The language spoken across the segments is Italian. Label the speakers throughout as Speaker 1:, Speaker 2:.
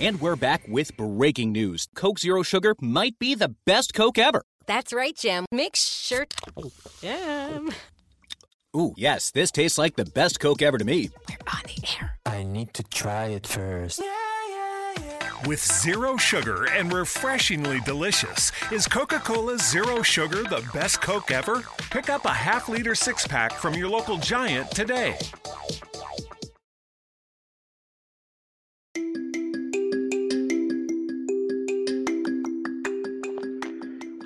Speaker 1: And we're back with breaking news. Coke Zero Sugar might be the best Coke ever.
Speaker 2: That's right, Jim. Make sure. Jim.
Speaker 1: Ooh, yes, this tastes like the best Coke ever to me.
Speaker 2: We're on the air.
Speaker 3: I need to try it first.
Speaker 4: With zero sugar and refreshingly delicious, is Coca Cola Zero Sugar the best Coke ever? Pick up a half liter six pack from your local giant today.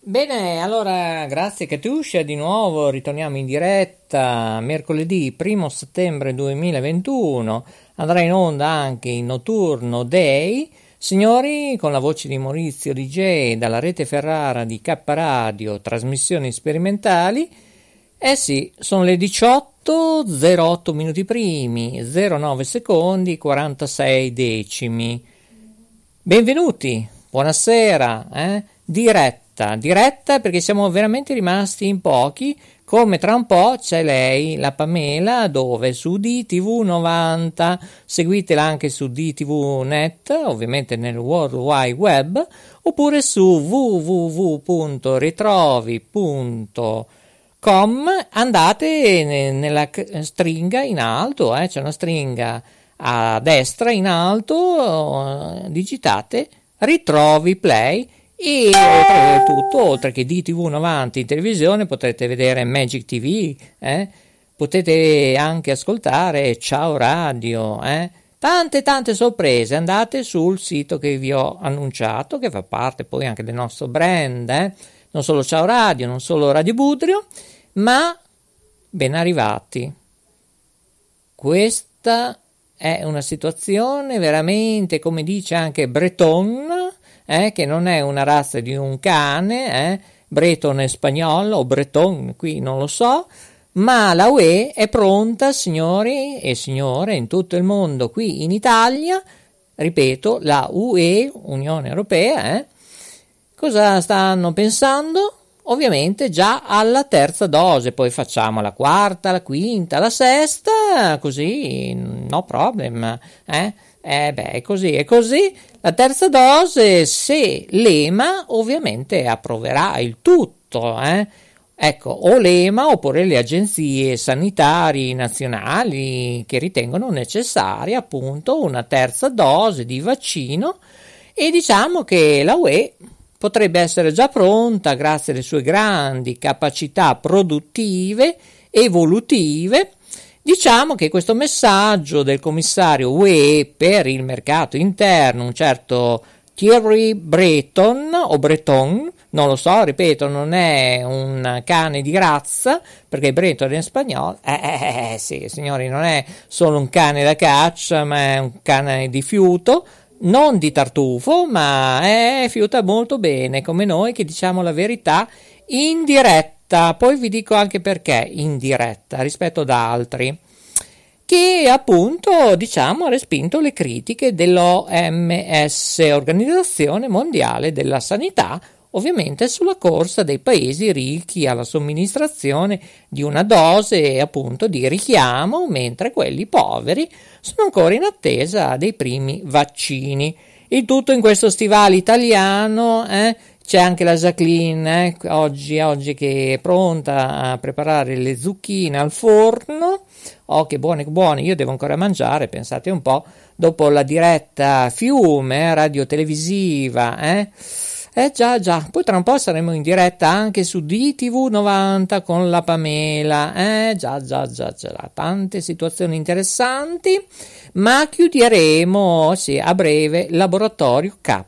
Speaker 5: Bene, allora grazie Katusha, di nuovo ritorniamo in diretta mercoledì 1 settembre 2021, andrà in onda anche in notturno Day. Signori, con la voce di Maurizio DJ dalla rete Ferrara di K Radio, trasmissioni sperimentali. Eh sì, sono le 18.08 minuti primi, 09 secondi, 46 decimi. Benvenuti, buonasera, eh? diretta diretta perché siamo veramente rimasti in pochi come tra un po' c'è lei, la Pamela, dove su DTV 90, seguitela anche su DTV Net, ovviamente nel World Wide Web, oppure su www.ritrovi.com, andate nella stringa in alto, eh, c'è una stringa a destra in alto, digitate Ritrovi Play e oltretutto, oltre che DTV90 in televisione, potrete vedere Magic TV, eh? potete anche ascoltare Ciao Radio, eh? tante tante sorprese. Andate sul sito che vi ho annunciato, che fa parte poi anche del nostro brand, eh? non solo Ciao Radio, non solo Radio Budrio, ma ben arrivati. Questa è una situazione veramente, come dice anche Breton, eh, che non è una razza di un cane, eh, Breton è spagnolo o Breton, qui non lo so, ma la UE è pronta, signori e signore, in tutto il mondo, qui in Italia, ripeto, la UE, Unione Europea, eh, cosa stanno pensando? Ovviamente già alla terza dose, poi facciamo la quarta, la quinta, la sesta, così no problem, eh? Eh beh, è così, è così. La terza dose, se l'EMA ovviamente approverà il tutto, eh? Ecco, o l'EMA oppure le agenzie sanitarie nazionali che ritengono necessaria appunto una terza dose di vaccino e diciamo che la UE potrebbe essere già pronta grazie alle sue grandi capacità produttive, evolutive, Diciamo che questo messaggio del commissario UE per il mercato interno, un certo Thierry Breton o Breton, non lo so, ripeto, non è un cane di razza, perché Breton in spagnolo, eh, eh, eh, eh sì, signori, non è solo un cane da caccia, ma è un cane di fiuto, non di tartufo, ma è fiuta molto bene, come noi che diciamo la verità in diretta. Poi vi dico anche perché in diretta rispetto ad altri, che appunto diciamo ha respinto le critiche dell'OMS, Organizzazione Mondiale della Sanità, ovviamente sulla corsa dei paesi ricchi alla somministrazione di una dose appunto di richiamo, mentre quelli poveri sono ancora in attesa dei primi vaccini. Il tutto in questo stivale italiano, eh, c'è anche la Jacqueline, eh, oggi, oggi, che è pronta a preparare le zucchine al forno. Oh, che buone, buone, io devo ancora mangiare, pensate un po', dopo la diretta fiume, radio televisiva, eh? Eh già, già, poi tra un po' saremo in diretta anche su DTV 90 con la Pamela. Eh già, già, già, già, tante situazioni interessanti, ma chiuderemo, sì, a breve, laboratorio K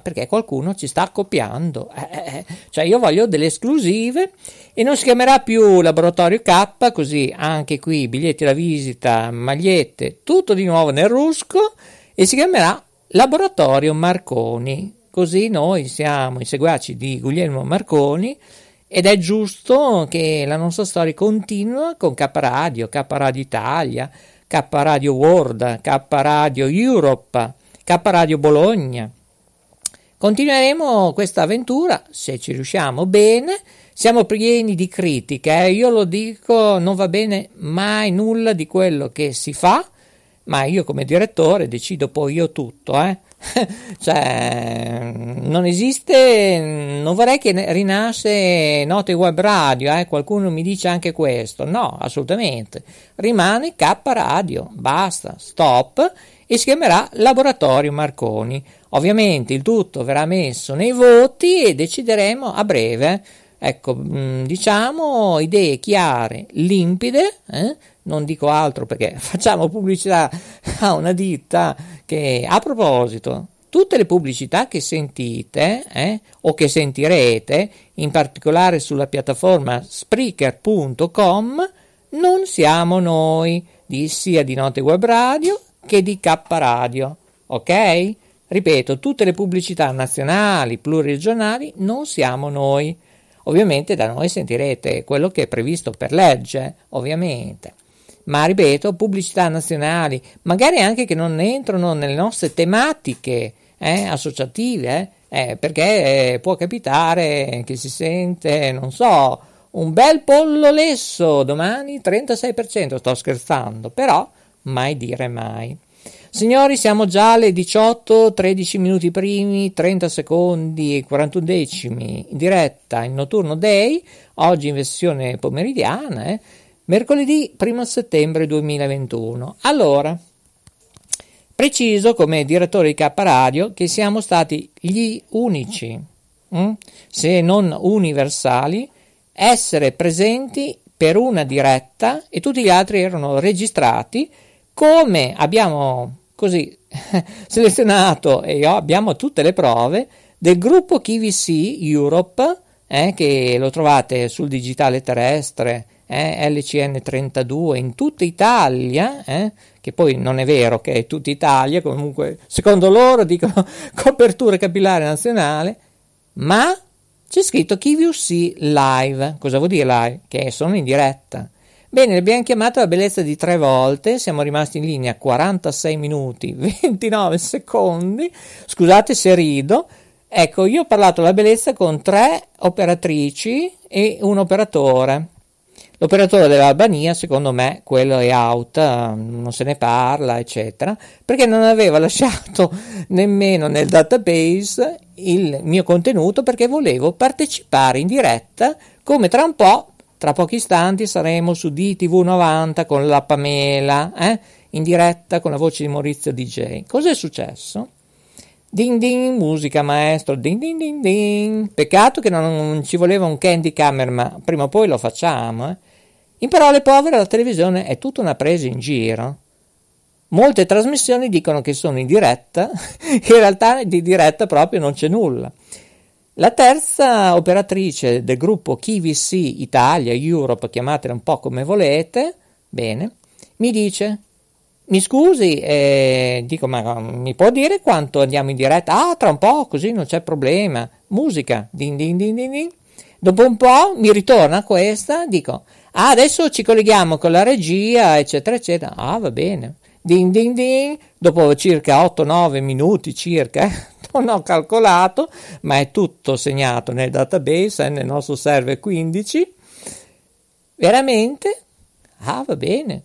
Speaker 5: perché qualcuno ci sta copiando. Eh, eh, eh, cioè io voglio delle esclusive e non si chiamerà più Laboratorio K, così anche qui biglietti da visita, magliette, tutto di nuovo nel rusco e si chiamerà Laboratorio Marconi. Così noi siamo i seguaci di Guglielmo Marconi ed è giusto che la nostra storia continua con K Radio, K Radio Italia, K Radio World, K Radio Europe, K Radio Bologna. Continueremo questa avventura, se ci riusciamo bene, siamo pieni di critiche, eh? io lo dico, non va bene mai nulla di quello che si fa, ma io come direttore decido poi io tutto, eh? cioè, non esiste, non vorrei che rinasce Note Web Radio, eh? qualcuno mi dice anche questo, no, assolutamente, rimane K Radio, basta, stop, e si chiamerà Laboratorio Marconi. Ovviamente il tutto verrà messo nei voti e decideremo a breve. Ecco, mm, diciamo idee chiare, limpide, eh? non dico altro perché facciamo pubblicità a una ditta che a proposito tutte le pubblicità che sentite eh, o che sentirete, in particolare sulla piattaforma Spreaker.com, non siamo noi, di, sia di Note Web Radio che di K Radio, ok? Ripeto, tutte le pubblicità nazionali, pluriregionali, non siamo noi. Ovviamente da noi sentirete quello che è previsto per legge, ovviamente ma ripeto, pubblicità nazionali, magari anche che non entrano nelle nostre tematiche eh, associative, eh, eh, perché eh, può capitare che si sente, non so, un bel pollo lesso domani 36%, sto scherzando, però mai dire mai. Signori, siamo già alle 18, 13 minuti primi, 30 secondi e 41 decimi in diretta in notturno day, oggi in versione pomeridiana, eh, mercoledì 1 settembre 2021. Allora, preciso come direttore di K Radio che siamo stati gli unici, hm, se non universali, essere presenti per una diretta e tutti gli altri erano registrati come abbiamo così selezionato e abbiamo tutte le prove del gruppo KVC Europe eh, che lo trovate sul digitale terrestre eh, LCN32 in tutta Italia, eh, che poi non è vero che è tutta Italia, comunque secondo loro dicono copertura capillare nazionale, ma c'è scritto KVC Live, cosa vuol dire live? Che sono in diretta. Bene, abbiamo chiamato la bellezza di tre volte, siamo rimasti in linea 46 minuti 29 secondi, scusate se rido, ecco io ho parlato la bellezza con tre operatrici e un operatore, L'operatore dell'Albania, secondo me, quello è out, non se ne parla, eccetera, perché non aveva lasciato nemmeno nel database il mio contenuto perché volevo partecipare in diretta, come tra un po', tra pochi istanti, saremo su DTV90 con la Pamela, eh? in diretta con la voce di Maurizio DJ. Cos'è successo? Ding ding, musica maestro, ding ding ding ding. Peccato che non ci voleva un candy camera, ma prima o poi lo facciamo. Eh? In parole povere, la televisione è tutta una presa in giro. Molte trasmissioni dicono che sono in diretta, in realtà di diretta proprio non c'è nulla. La terza operatrice del gruppo KVC Italia, Europe, chiamatela un po' come volete, bene, mi dice mi scusi, eh, dico, ma mi può dire quanto andiamo in diretta? Ah, tra un po', così non c'è problema. Musica, din din din din din. Dopo un po' mi ritorna questa, dico, ah, adesso ci colleghiamo con la regia, eccetera, eccetera. Ah, va bene. Din din din. Dopo circa 8-9 minuti circa, non ho calcolato, ma è tutto segnato nel database, eh, nel nostro server 15. Veramente? Ah, va bene.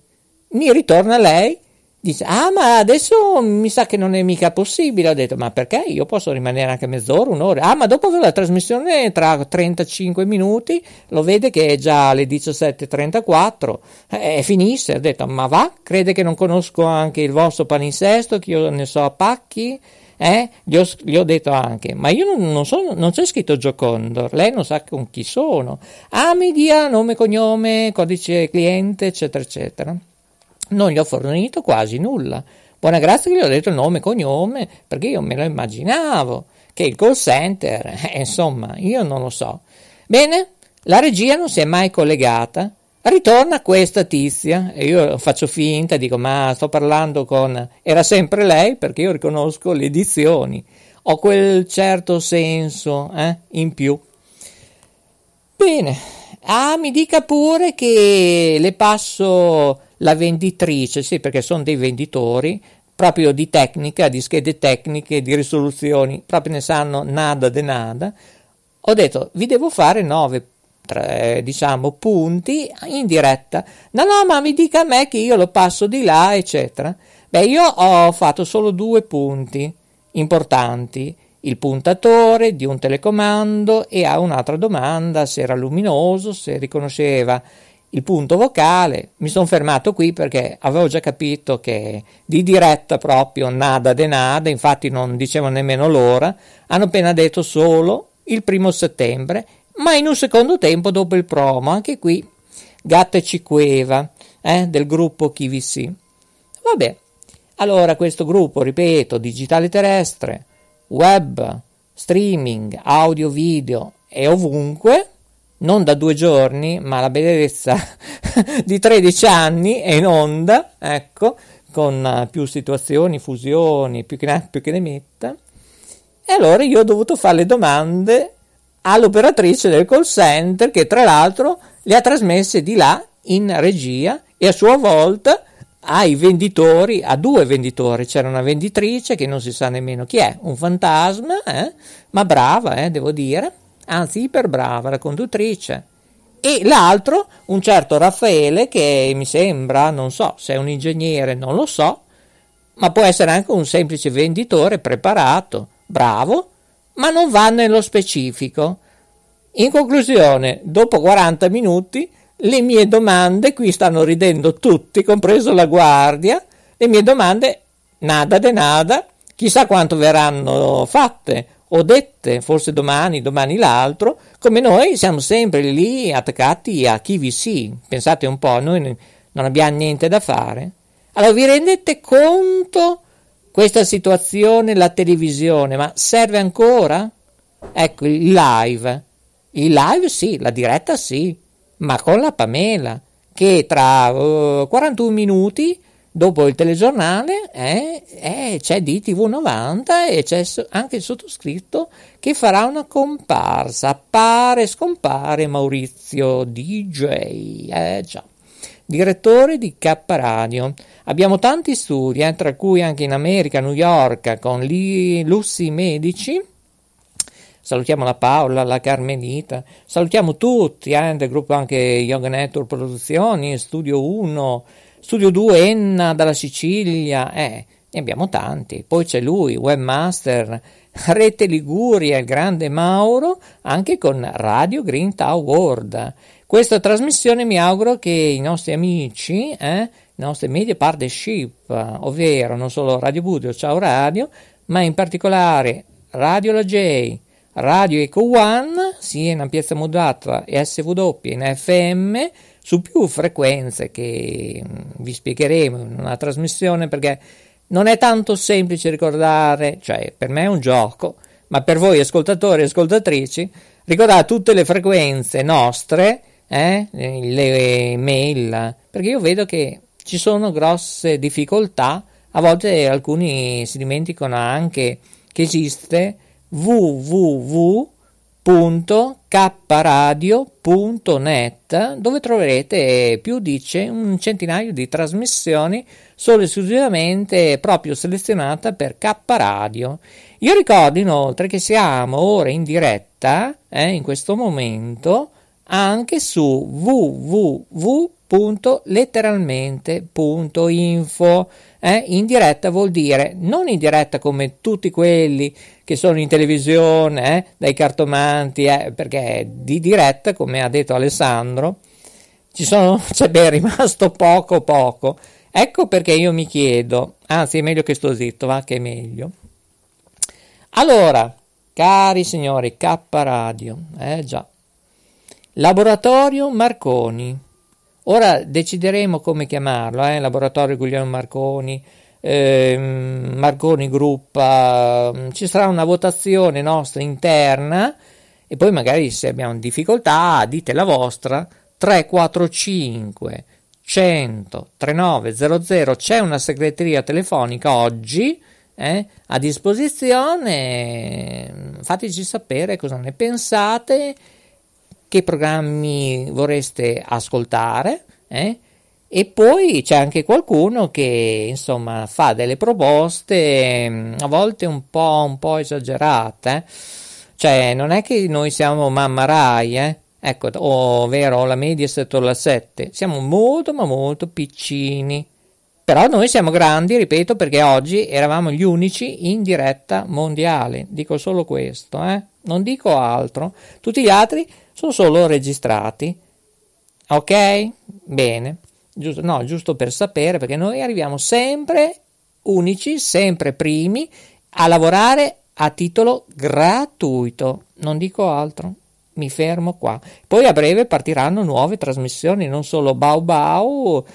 Speaker 5: Mi ritorna lei Dice, ah ma adesso mi sa che non è mica possibile. Ho detto, ma perché? Io posso rimanere anche mezz'ora, un'ora. Ah ma dopo la trasmissione tra 35 minuti lo vede che è già alle 17.34 e eh, finisce. Ho detto, ma va? Crede che non conosco anche il vostro palinsesto, che io ne so a pacchi? eh, gli, ho, gli, ho, detto anche, ma io non, non, sono, non c'è scritto Giocondor, lei non sa con chi sono. Ah, mi dia nome, cognome, codice cliente, eccetera, eccetera. Non gli ho fornito quasi nulla. Buona grazia gli ho detto nome e cognome, perché io me lo immaginavo, che il call center, eh, insomma, io non lo so. Bene, la regia non si è mai collegata. Ritorna questa tizia e io faccio finta, dico ma sto parlando con... Era sempre lei perché io riconosco le edizioni, ho quel certo senso eh, in più. Bene, ah mi dica pure che le passo la venditrice, sì perché sono dei venditori, proprio di tecnica, di schede tecniche, di risoluzioni, proprio ne sanno nada de nada. Ho detto vi devo fare nove tre, diciamo, punti in diretta. No, no, ma mi dica a me che io lo passo di là, eccetera. Beh, io ho fatto solo due punti importanti. Il puntatore di un telecomando e a un'altra domanda se era luminoso, se riconosceva il punto vocale. Mi sono fermato qui perché avevo già capito che di diretta proprio nada de nada, infatti non dicevano nemmeno l'ora, hanno appena detto solo il primo settembre ma in un secondo tempo dopo il promo, anche qui Gatta Cicueva eh, del gruppo KVC. Vabbè, allora questo gruppo, ripeto, digitale terrestre, web, streaming, audio, video e ovunque, non da due giorni, ma la bellezza di 13 anni è in onda, ecco, con più situazioni, fusioni, più che più che ne metta. E allora io ho dovuto fare le domande all'operatrice del call center che tra l'altro le ha trasmesse di là in regia e a sua volta ai venditori, a due venditori, c'era una venditrice che non si sa nemmeno chi è, un fantasma, eh? ma brava, eh, devo dire, anzi iper brava la conduttrice. E l'altro, un certo Raffaele, che mi sembra, non so se è un ingegnere, non lo so, ma può essere anche un semplice venditore preparato, bravo, ma non va nello specifico. In conclusione, dopo 40 minuti, le mie domande, qui stanno ridendo tutti, compreso la guardia, le mie domande, nada de nada, chissà quanto verranno fatte o dette, forse domani, domani l'altro, come noi siamo sempre lì attaccati a chi vi sì. Pensate un po', noi non abbiamo niente da fare. Allora vi rendete conto questa situazione la televisione, ma serve ancora? Ecco, il live. Il live sì, la diretta sì, ma con la Pamela, che tra uh, 41 minuti dopo il telegiornale eh, eh, c'è DTV90 e c'è anche il sottoscritto che farà una comparsa. Appare, scompare Maurizio DJ. Eh già direttore di K Radio. Abbiamo tanti studi, eh, tra cui anche in America, New York, con gli Lussi Medici. Salutiamo la Paola, la Carmelita, salutiamo tutti, eh, del gruppo anche Yoga Network Produzioni, Studio 1, Studio 2 Enna dalla Sicilia, eh, ne abbiamo tanti. Poi c'è lui, webmaster, Rete Liguria, il grande Mauro, anche con Radio Green World. Questa trasmissione mi auguro che i nostri amici, eh, i nostri media partnership, ovvero non solo Radio Budio, Ciao Radio, ma in particolare Radio La J, Radio Eco One, sia in ampiezza modulata e SW in FM, su più frequenze che mm, vi spiegheremo in una trasmissione perché non è tanto semplice ricordare, cioè per me è un gioco, ma per voi ascoltatori e ascoltatrici, ricordare tutte le frequenze nostre eh, le mail, perché io vedo che ci sono grosse difficoltà, a volte alcuni si dimenticano anche che esiste www.kradio.net dove troverete più di un centinaio di trasmissioni solo esclusivamente proprio selezionata per K Radio. Io ricordo inoltre che siamo ora in diretta eh, in questo momento anche su www.letteralmente.info. Eh? In diretta vuol dire non in diretta come tutti quelli che sono in televisione, eh? dai cartomanti, eh? perché di diretta, come ha detto Alessandro, ci sono, c'è ben rimasto poco poco. Ecco perché io mi chiedo, anzi è meglio che sto zitto, va che è meglio. Allora, cari signori, K Radio, eh già. Laboratorio Marconi. Ora decideremo come chiamarlo, eh? Laboratorio Guglielmo Marconi, eh, Marconi Gruppa, mm, ci sarà una votazione nostra interna e poi magari se abbiamo difficoltà dite la vostra. 345 100 3900 c'è una segreteria telefonica oggi eh, a disposizione. Fateci sapere cosa ne pensate che programmi vorreste ascoltare eh? E poi c'è anche qualcuno che insomma fa delle proposte mm, a volte un po', un po esagerate cioè non è che noi siamo mamma Rai eh? ecco ovvero la Mediaset o la 7 siamo molto ma molto piccini però noi siamo grandi, ripeto, perché oggi eravamo gli unici in diretta mondiale. Dico solo questo, eh? Non dico altro. Tutti gli altri sono solo registrati. Ok? Bene. Giusto, no, giusto per sapere, perché noi arriviamo sempre unici, sempre primi, a lavorare a titolo gratuito. Non dico altro. Mi fermo qua. Poi a breve partiranno nuove trasmissioni, non solo Bau Bau,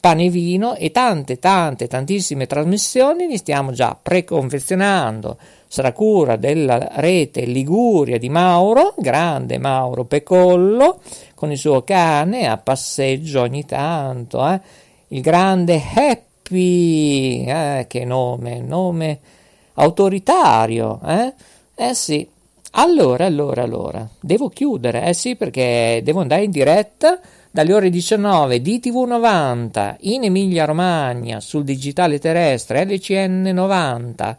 Speaker 5: Pane e Vino e tante, tante, tantissime trasmissioni li stiamo già preconfezionando sarà cura della rete Liguria di Mauro, grande Mauro Pecollo, con il suo cane a passeggio ogni tanto, eh? il grande Happy, eh, che nome, nome autoritario, eh? Eh sì, allora, allora, allora, devo chiudere, eh sì, perché devo andare in diretta dalle ore 19 di TV90 in Emilia Romagna sul digitale terrestre LCN 90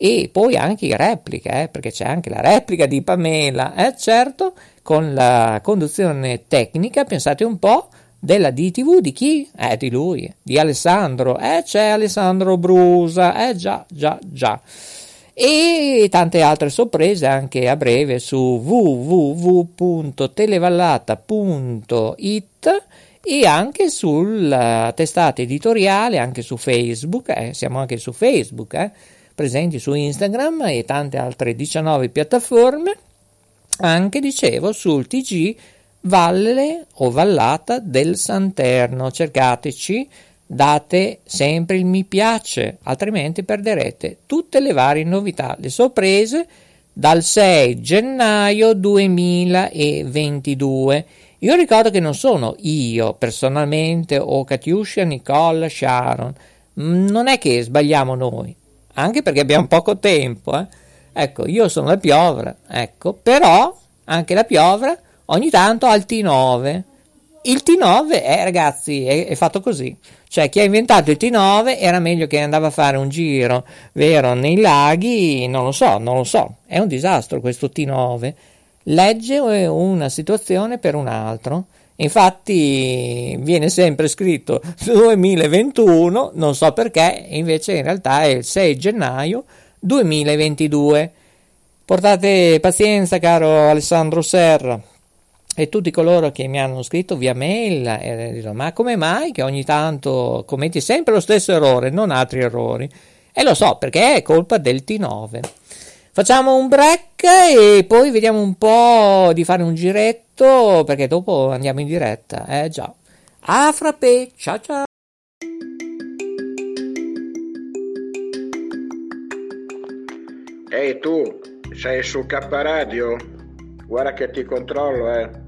Speaker 5: e poi anche repliche, eh, perché c'è anche la replica di Pamela, eh, certo, con la conduzione tecnica, pensate un po', della DTV di chi? Eh, di lui, di Alessandro, eh, c'è Alessandro Brusa, eh, già, già, già. E tante altre sorprese anche a breve su www.televallata.it e anche sulla testata editoriale, anche su Facebook, eh, siamo anche su Facebook, eh presenti su Instagram e tante altre 19 piattaforme, anche dicevo sul TG Valle o Vallata del Santerno. Cercateci, date sempre il mi piace, altrimenti perderete tutte le varie novità, le sorprese dal 6 gennaio 2022. Io ricordo che non sono io personalmente o Katiuscia, Nicole, Sharon. Non è che sbagliamo noi, anche perché abbiamo poco tempo. Eh. Ecco, io sono la piovra, ecco, però anche la piovra ogni tanto ha il T9. Il T9, eh, ragazzi, è, è, fatto così. Cioè, chi ha inventato il T9 era meglio che andava a fare un giro, vero, nei laghi, non lo so, non lo so. È un disastro questo T9. Legge una situazione per un altro. Infatti viene sempre scritto 2021, non so perché, invece in realtà è il 6 gennaio 2022. Portate pazienza, caro Alessandro Serra e tutti coloro che mi hanno scritto via mail, e dicono, ma come mai che ogni tanto commetti sempre lo stesso errore, non altri errori? E lo so perché è colpa del T9. Facciamo un break e poi vediamo un po' di fare un giretto perché dopo andiamo in diretta. Eh già. A frappè, ciao ciao.
Speaker 6: Ehi tu, sei su K Radio? Guarda che ti controllo, eh.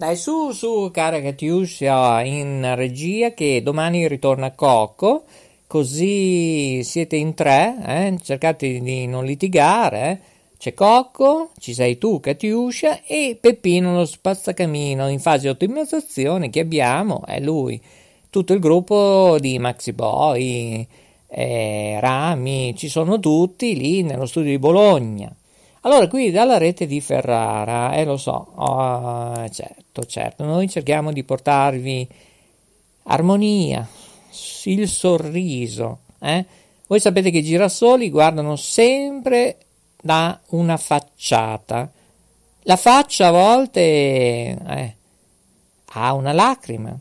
Speaker 5: dai su su cara Katiuscia in regia che domani ritorna Coco, così siete in tre, eh? cercate di non litigare. Eh? C'è Cocco, ci sei tu Katiuscia e Peppino lo spazzacamino in fase di ottimizzazione che abbiamo, è lui. tutto il gruppo di Maxi Boy, eh, Rami, ci sono tutti lì nello studio di Bologna. Allora, qui dalla rete di Ferrara, eh lo so, oh, certo, certo, noi cerchiamo di portarvi armonia, il sorriso. Eh? Voi sapete che i girasoli guardano sempre da una facciata. La faccia a volte eh, ha una lacrima,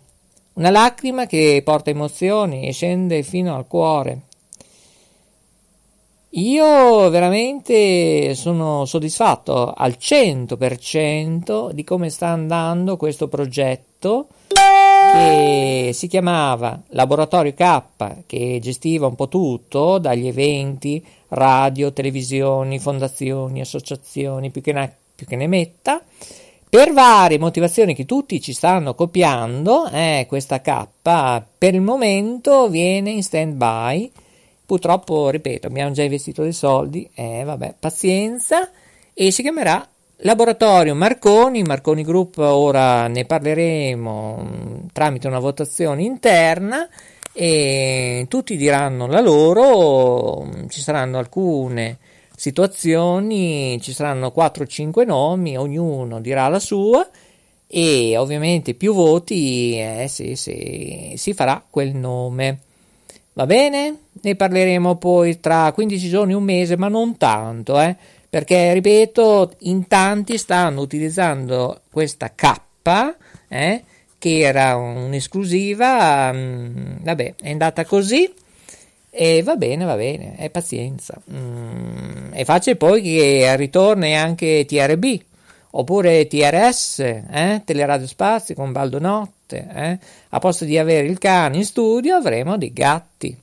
Speaker 5: una lacrima che porta emozioni e scende fino al cuore. Io veramente sono soddisfatto al 100% di come sta andando questo progetto che si chiamava Laboratorio K, che gestiva un po' tutto, dagli eventi, radio, televisioni, fondazioni, associazioni, più che ne, più che ne metta. Per varie motivazioni che tutti ci stanno copiando, eh, questa K per il momento viene in stand by Purtroppo, ripeto, abbiamo già investito dei soldi, eh, vabbè, pazienza, e si chiamerà Laboratorio Marconi, Marconi Group, ora ne parleremo mm, tramite una votazione interna e tutti diranno la loro, mm, ci saranno alcune situazioni, ci saranno 4-5 nomi, ognuno dirà la sua e ovviamente più voti eh, sì, sì, si farà quel nome. Va bene? Ne parleremo poi tra 15 giorni, un mese, ma non tanto, eh? perché ripeto, in tanti stanno utilizzando questa K, eh? che era un'esclusiva, mh, mm, vabbè, è andata così. E va bene, va bene, è pazienza. Mm, è facile poi che ritorni anche TRB oppure TRS, eh? Teleradio Spazio con Baldo Notte notte. Eh? A posto di avere il cane in studio avremo dei gatti.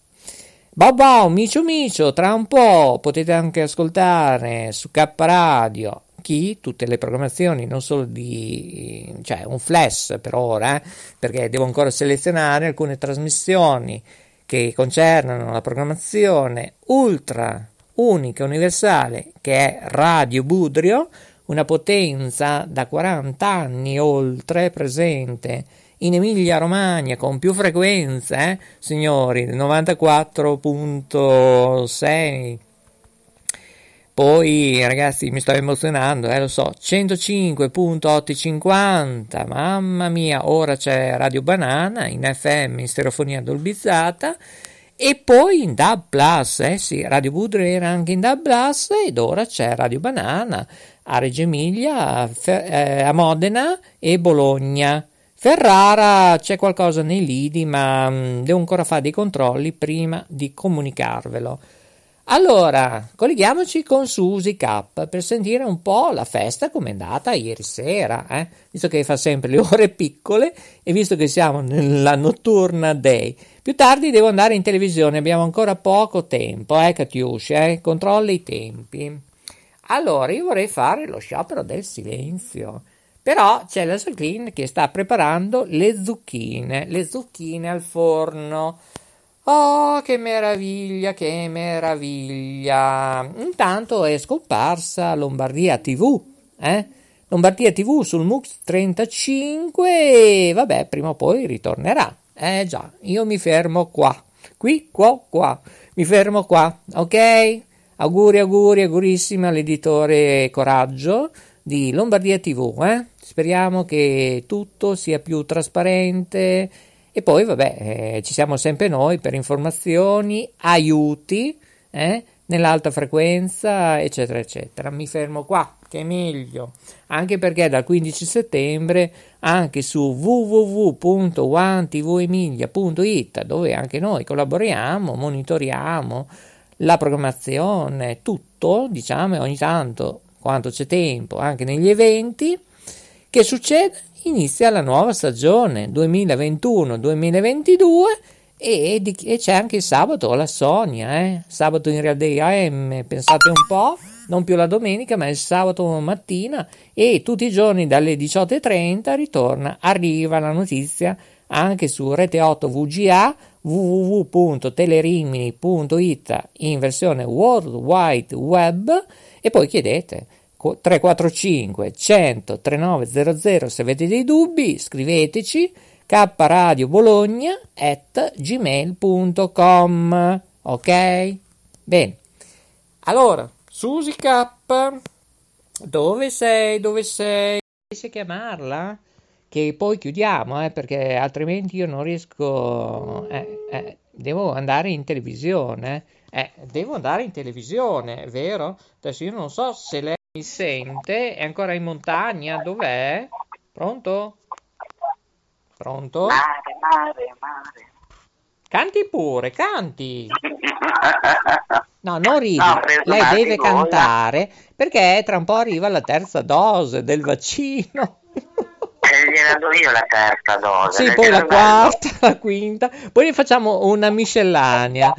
Speaker 5: Bow bow, micio micio, tra un po' potete anche ascoltare su K Radio chi tutte le programmazioni, non solo di cioè un flash per ora, eh? perché devo ancora selezionare alcune trasmissioni che concernono la programmazione ultra unica universale che è Radio Budrio, una potenza da 40 anni oltre presente in Emilia Romagna con più frequenza, eh, signori, 94.6. Poi, ragazzi, mi sto emozionando, eh, lo so, 105.850, mamma mia, ora c'è Radio Banana in FM in stereofonia dolbizzata e poi in DAB Plus, eh sì, Radio Budro era anche in DAB Plus ed ora c'è Radio Banana a Reggio Emilia, eh, a Modena e Bologna. Ferrara c'è qualcosa nei lidi, ma mm, devo ancora fare dei controlli prima di comunicarvelo. Allora, colleghiamoci con Susi K per sentire un po' la festa come è andata ieri sera, eh? visto che fa sempre le ore piccole e visto che siamo nella notturna day. Più tardi devo andare in televisione, abbiamo ancora poco tempo, eh Catiusci, eh? controlla i tempi. Allora, io vorrei fare lo sciopero del silenzio. Però c'è la Jacqueline che sta preparando le zucchine, le zucchine al forno. Oh, che meraviglia, che meraviglia! Intanto è scomparsa Lombardia TV, eh? Lombardia TV sul MUX 35 e vabbè, prima o poi ritornerà. Eh già, io mi fermo qua. Qui, qua, qua. Mi fermo qua, ok? Auguri, auguri, augurissimi all'editore Coraggio di Lombardia TV, eh? Speriamo che tutto sia più trasparente e poi, vabbè, eh, ci siamo sempre noi per informazioni, aiuti eh, nell'alta frequenza, eccetera, eccetera. Mi fermo qua, che è meglio, anche perché dal 15 settembre anche su www.one.tvemilia.it, dove anche noi collaboriamo, monitoriamo la programmazione, tutto, diciamo, ogni tanto, quando c'è tempo, anche negli eventi che succede? Inizia la nuova stagione 2021-2022 e, e, c'è anche il sabato la Sonia, eh? sabato in Real Day AM, pensate un po', non più la domenica ma il sabato mattina e tutti i giorni dalle 18.30 ritorna, arriva la notizia anche su Rete 8 VGA www.telerimini.it in versione World Wide Web e poi chiedete 345 100 3900 se avete dei dubbi scriveteci kradiobologna at gmail.com ok? Bene, allora, Susi K, dove sei? Dove sei? A chiamarla? Che poi chiudiamo, eh, perché altrimenti io non riesco... Eh, eh, devo andare in televisione. Eh, devo andare in televisione, vero? Adesso io non so se lei mi sente, è ancora in montagna, dov'è? Pronto? Pronto?
Speaker 7: Mare, mare, mare.
Speaker 5: Canti pure, canti. No, non ridi,
Speaker 7: No,
Speaker 5: lei deve cantare perché tra un po' arriva la terza dose del vaccino.
Speaker 7: E gliela do io la terza dose.
Speaker 5: Sì, poi la quarta, la quinta, poi ne facciamo una miscellanea,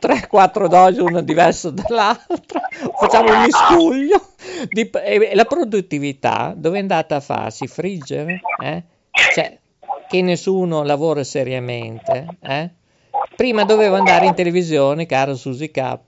Speaker 5: 3-4 dosi, una diversa dall'altra, facciamo un miscuglio. Di, e la produttività dove è andata a farsi? Friggere? Eh? Cioè, che nessuno lavora seriamente, eh? Prima dovevo andare in televisione, caro Susi K,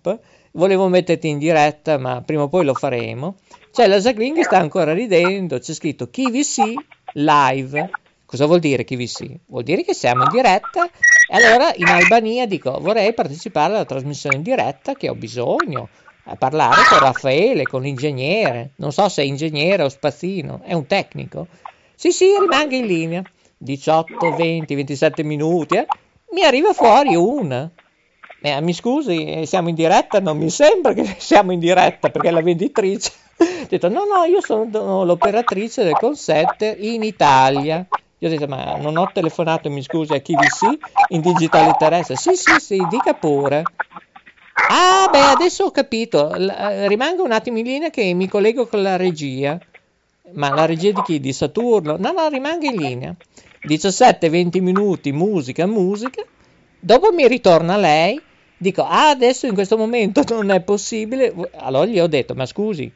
Speaker 5: volevo metterti in diretta, ma prima o poi lo faremo. Cioè, la Jacqueline sta ancora ridendo, c'è scritto KVC live. Cosa vuol dire KVC? Vuol dire che siamo in diretta e allora in Albania dico vorrei partecipare alla trasmissione in diretta che ho bisogno a parlare con Raffaele, con l'ingegnere. Non so se è ingegnere o spazzino, è un tecnico. Sì, sì, rimanga in linea. 18, 20, 27 minuti, eh? mi arriva fuori una. Eh, mi scusi, eh, siamo in diretta? Non mi sembra che siamo in diretta perché la venditrice. Ho detto no, no, io sono l'operatrice del concept in Italia. Io ho detto ma non ho telefonato, mi scusi, a KVC in digitale terrestre. Sì, sì, sì, dica pure. Ah, beh, adesso ho capito. L- eh, rimanga un attimo in linea che mi collego con la regia. Ma la regia di chi? Di Saturno? No, no, rimanga in linea. 17-20 minuti, musica, musica. Dopo mi ritorna lei. Dico, ah, adesso in questo momento non è possibile. Allora gli ho detto, ma scusi,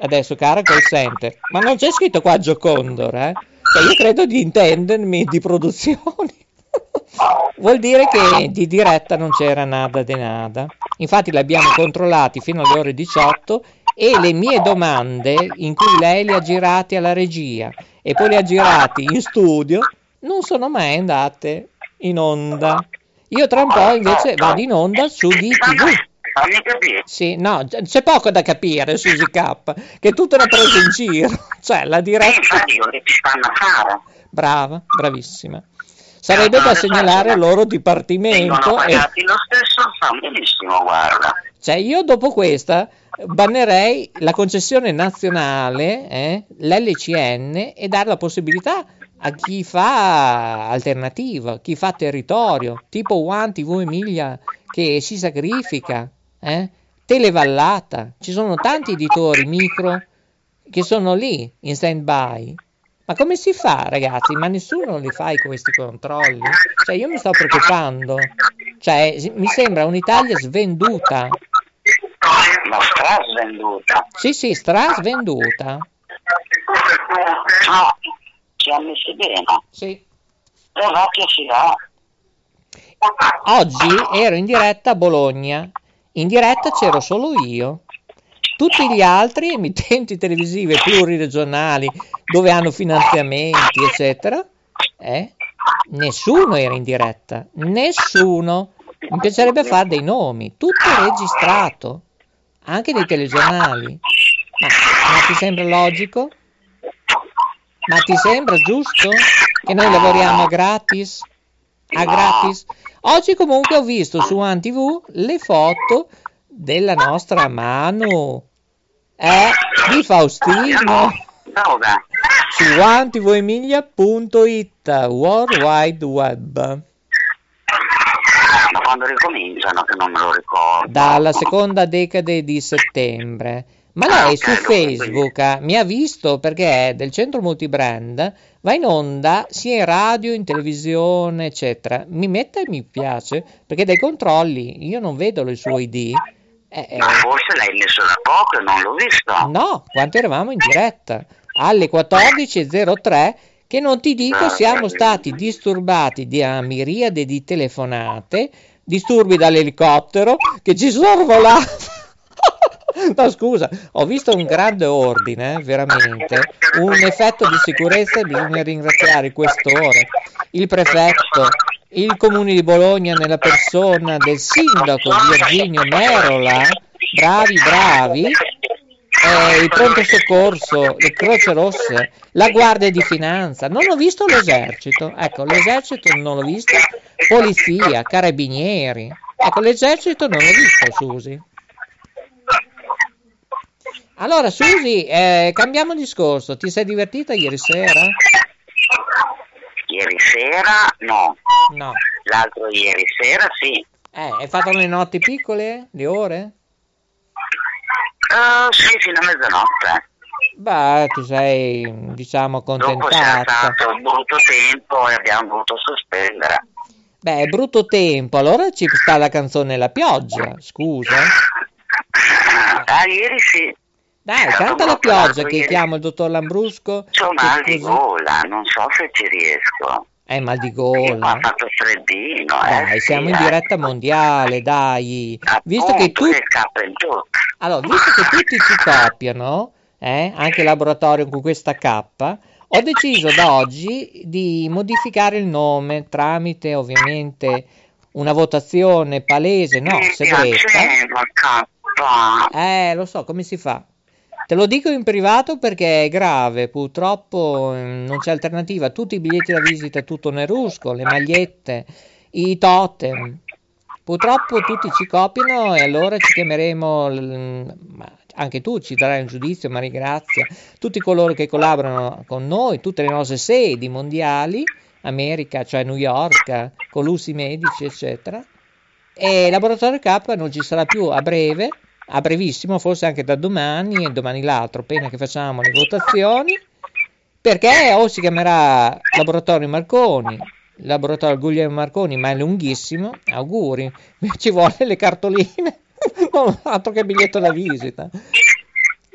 Speaker 5: adesso cara call center, ma non c'è scritto qua Giocondor, eh? Cioè, io credo di intendermi di produzioni. Vuol dire che di diretta non c'era nada de nada. Infatti l'abbiamo controllati fino alle ore 18 e le mie domande in cui lei le ha girate alla regia e poi le ha girate in studio non sono mai andate in onda. Io tra un po' invece vado in onda su DTV.
Speaker 7: Fammi capire.
Speaker 5: Sì, no, c'è poco da capire, Susi K, che è tutta una presa in giro. Cioè, la
Speaker 7: Eh,
Speaker 5: diretta...
Speaker 7: infatti dico che ci stanno a fare.
Speaker 5: Brava, bravissima. Sarebbe da segnalare il loro
Speaker 7: Vengono
Speaker 5: dipartimento e...
Speaker 7: lo stesso, fa benissimo, guarda.
Speaker 5: Cioè, io dopo questa bannerei la concessione nazionale, eh, l'LCN, e dare la possibilità a chi fa alternativa, chi fa territorio, tipo One TV Emilia che si sacrifica, eh? Televallata, ci sono tanti editori micro che sono lì in stand by. Ma come si fa, ragazzi? Ma nessuno li fa questi controlli? Cioè, io mi sto preoccupando. Cioè, mi sembra un'Italia svenduta.
Speaker 7: Ma stra svenduta.
Speaker 5: Sì, sì, stra svenduta.
Speaker 7: No, ci ha messo bene.
Speaker 5: Sì.
Speaker 7: Però che ci ha.
Speaker 5: Oggi ero in diretta a Bologna. In diretta c'ero solo io. Tutti gli altri emittenti televisive pluriregionali dove hanno finanziamenti, eccetera, eh, nessuno era in diretta. Nessuno. Mi piacerebbe fare dei nomi. Tutto registrato. Anche dei telegiornali. Ma, ma ti sembra logico? Ma ti sembra giusto che noi lavoriamo gratis? A gratis? Oggi comunque ho visto su AnTV le foto della nostra mano, eh, di Faustino, su antivoemilia.it, World Wide Web,
Speaker 7: Ma quando ricominciano che non me lo ricordo.
Speaker 5: dalla seconda decade di settembre. Ma lei su Facebook eh, mi ha visto perché è del centro multibrand, va in onda sia in radio, in televisione, eccetera. Mi mette mi piace perché dai controlli io non vedo il suo ID. Eh, eh,
Speaker 7: Ma forse l'hai messo da poco e non l'ho visto.
Speaker 5: no, quanto eravamo in diretta alle 14.03 che non ti dico siamo stati disturbati da miriade di telefonate, disturbi dall'elicottero che ci sorvolava No, scusa, ho visto un grande ordine, eh, veramente, un effetto di sicurezza e bisogna ringraziare questore, il prefetto, il comune di Bologna nella persona del sindaco Virginio Merola, bravi, bravi, eh, il pronto soccorso, le croce rosse, la guardia di finanza, non ho visto l'esercito, ecco, l'esercito non l'ho visto, polizia, carabinieri, ecco, l'esercito non l'ho visto, Susi. Allora, Susi, eh, cambiamo discorso. Ti sei divertita ieri sera?
Speaker 7: Ieri sera no.
Speaker 5: No.
Speaker 7: L'altro ieri sera sì.
Speaker 5: Eh, hai fatto le notti piccole? Le ore?
Speaker 7: Uh, sì, fino a mezzanotte.
Speaker 5: Beh, ti sei, diciamo,
Speaker 7: Dopo c'era
Speaker 5: contentata.
Speaker 7: stato un brutto tempo e abbiamo dovuto sospendere.
Speaker 5: Beh, è brutto tempo, allora ci sta la canzone La pioggia, scusa.
Speaker 7: Ah, ieri sì.
Speaker 5: Dai, canta La pioggia che chiamo il dottor Lambrusco.
Speaker 7: C'ho
Speaker 5: che
Speaker 7: mal di gola, non so se ci riesco.
Speaker 5: Eh, mal di
Speaker 7: Ha
Speaker 5: gola.
Speaker 7: fatto freddino, eh.
Speaker 5: Dai,
Speaker 7: sì,
Speaker 5: siamo in
Speaker 7: eh.
Speaker 5: diretta mondiale, dai. Visto che
Speaker 7: Appunto,
Speaker 5: tu...
Speaker 7: che in tutto.
Speaker 5: Allora, visto che tutti ci copiano, eh, anche il laboratorio con questa K, ho deciso da oggi di modificare il nome tramite ovviamente una votazione palese, no, segreta. Eh, lo so, come si fa? Te lo dico in privato perché è grave, purtroppo eh, non c'è alternativa. Tutti i biglietti da visita, tutto nerusco, le magliette, i totem. Purtroppo tutti ci copiano e allora ci chiameremo, ma anche tu ci darai un giudizio, Maria Grazia, tutti coloro che collaborano con noi, tutte le nostre sedi mondiali, America, cioè New York, Colussi Medici, eccetera. E Laboratorio K non ci sarà più a breve, a brevissimo, forse anche da domani e domani l'altro, appena che facciamo le votazioni, perché o si chiamerà Laboratorio Marconi, Laboratorio Guglielmo Marconi, ma è lunghissimo, auguri, ci vuole le cartoline, non altro che biglietto da visita,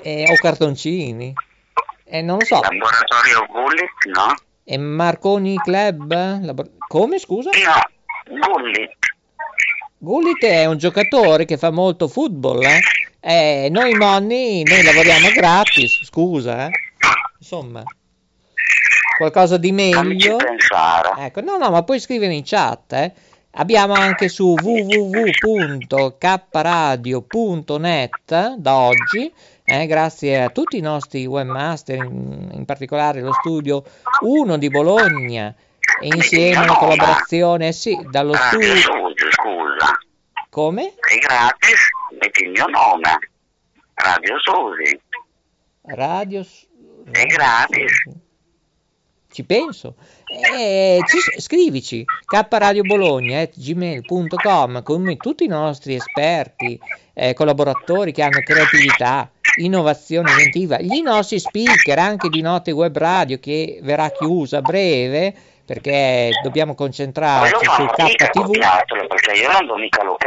Speaker 5: e, o cartoncini, e non lo so,
Speaker 7: Laboratorio Gullit, no?
Speaker 5: e Marconi Club? Labor- Come scusa?
Speaker 7: No, Gullit.
Speaker 5: Gullit è un giocatore che fa molto football, eh? Eh, noi Monni, noi lavoriamo gratis, scusa, eh? Insomma, qualcosa di meglio.
Speaker 7: pensare.
Speaker 5: Ecco, no, no, ma puoi scrivere in chat, eh? Abbiamo anche su www.kradio.net da oggi, eh, grazie a tutti i nostri webmaster, in, in particolare lo studio 1 di Bologna, insieme alla collaborazione, eh sì, dallo
Speaker 7: Radio
Speaker 5: studio...
Speaker 7: Susi, scusa.
Speaker 5: Come?
Speaker 7: È gratis, metti il mio nome. Radio Susi.
Speaker 5: Radio... s-
Speaker 7: È gratis.
Speaker 5: Ci penso. Eh, ci- scrivici kradiobologna.gmail.com come tutti i nostri esperti, eh, collaboratori che hanno creatività, innovazione inventiva, i nostri speaker anche di Notte Web Radio che verrà chiusa a breve perché dobbiamo concentrarci su
Speaker 7: fanno mica
Speaker 5: KTV.
Speaker 7: copiatelo, perché io non do mica l'ok,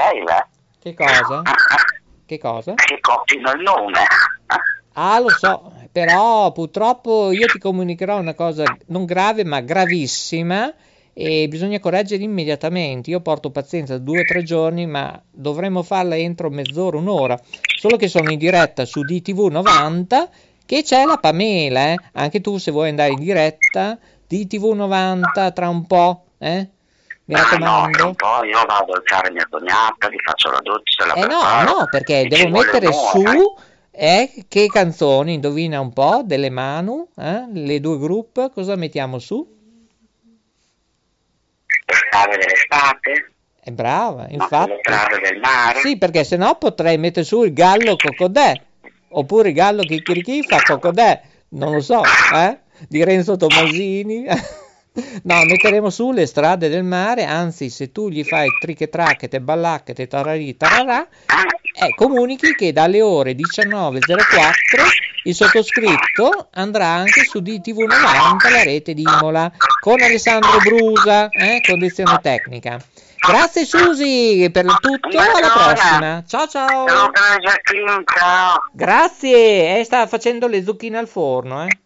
Speaker 5: Che cosa?
Speaker 7: eh.
Speaker 5: Che cosa?
Speaker 7: Che copino il nome.
Speaker 5: Ah, lo so, però purtroppo io ti comunicherò una cosa non grave ma gravissima e bisogna correggere immediatamente. Io porto pazienza due o tre giorni, ma dovremmo farla entro mezz'ora, un'ora. Solo che sono in diretta su DTV 90 che c'è la Pamela, eh? Anche tu se vuoi andare in diretta, DTV 90 tra un po', eh? Mi
Speaker 7: Ah, no,
Speaker 5: raccomando.
Speaker 7: un po' io vado a alzare mia cognata, gli faccio la doccia, la
Speaker 5: Eh no,
Speaker 7: preparo,
Speaker 5: no, perché devo mettere su eh, che canzoni, indovina un po', delle Manu, eh, le due group, cosa mettiamo su?
Speaker 7: Le strade dell'estate,
Speaker 5: È brava,
Speaker 7: no?
Speaker 5: infatti.
Speaker 7: le strade del mare.
Speaker 5: Sì, perché sennò potrei mettere su il gallo cocodè, oppure il gallo chicchirichì fa cocodè, non lo so, eh, di Renzo Tomasini. No, metteremo su le strade del mare, anzi se tu gli fai triche tracchete, ballacchete, tararì, tararà, Eh, comunichi che dalle ore 19.04 il sottoscritto andrà anche su DTV 90, la rete di Imola, con Alessandro Brusa, eh, condizione tecnica. Grazie Susi per tutto, alla prossima. Ciao ciao. Grazie, eh, sta facendo le zucchine al forno, eh.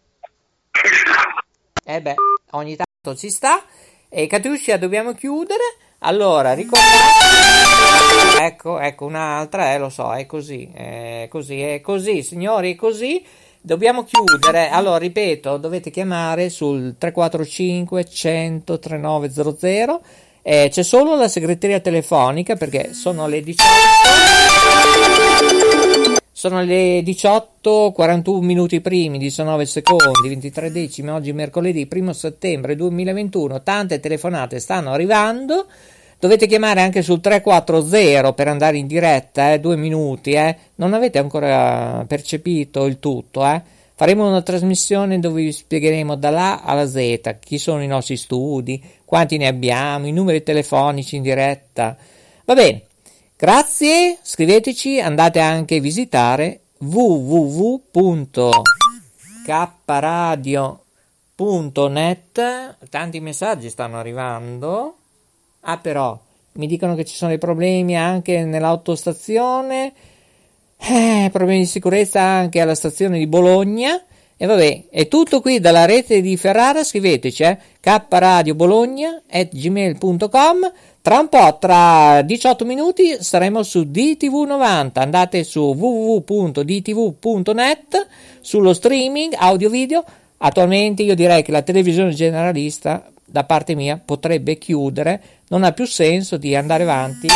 Speaker 5: Eh beh, ogni tanto ci sta. E Catiuscia, dobbiamo chiudere. Allora, ricordate... Ecco, ecco un'altra, eh, lo so, è così, è così, è così, signori, è così. Dobbiamo chiudere, allora ripeto, dovete chiamare sul 345 100 3900 eh, c'è solo la segreteria telefonica perché sono le 18 sono le 18 41 minuti primi 19 secondi 23 decimi oggi mercoledì 1 settembre 2021 tante telefonate stanno arrivando Dovete chiamare anche sul 340 per andare in diretta, eh, due minuti, eh. Non avete ancora percepito il tutto, eh. Faremo una trasmissione dove vi spiegheremo dall'A alla Z chi sono i nostri studi, quanti ne abbiamo, i numeri telefonici in diretta. Va bene. Grazie, scriveteci, andate anche a visitare www.kradio.net. Tanti messaggi stanno arrivando. Ah, però mi dicono che ci sono dei problemi anche nell'autostazione, eh, problemi di sicurezza anche alla stazione di Bologna. E vabbè, è tutto qui dalla rete di Ferrara, scriveteci eh, kradiobologna.gmail.com Tra un po', tra 18 minuti, saremo su DTV90. Andate su www.dtv.net sullo streaming audio-video. Attualmente io direi che la televisione generalista da parte mia potrebbe chiudere, non ha più senso di andare avanti.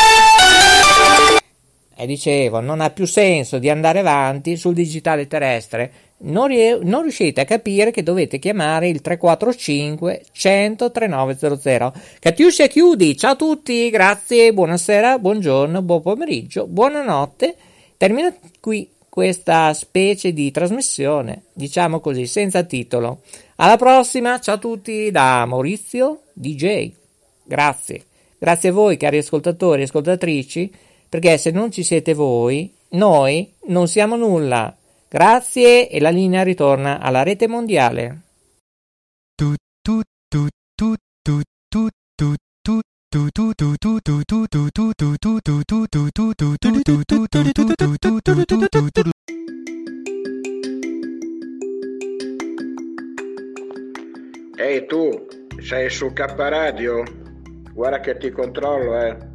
Speaker 5: E dicevo, non ha più senso di andare avanti sul digitale terrestre. Non, rie- non riuscite a capire che dovete chiamare il 345 100 3900. Catiuscia chiudi, ciao a tutti, grazie, buonasera, buongiorno, buon pomeriggio, buonanotte. Termina qui questa specie di trasmissione, diciamo così, senza titolo. Alla prossima, ciao a tutti da Maurizio DJ. Grazie. Grazie a voi cari ascoltatori e ascoltatrici, perché se non ci siete voi, noi non siamo nulla. Grazie e la linea ritorna alla rete mondiale.
Speaker 6: Ehi tu, sei su K Radio? Guarda che ti controllo, eh.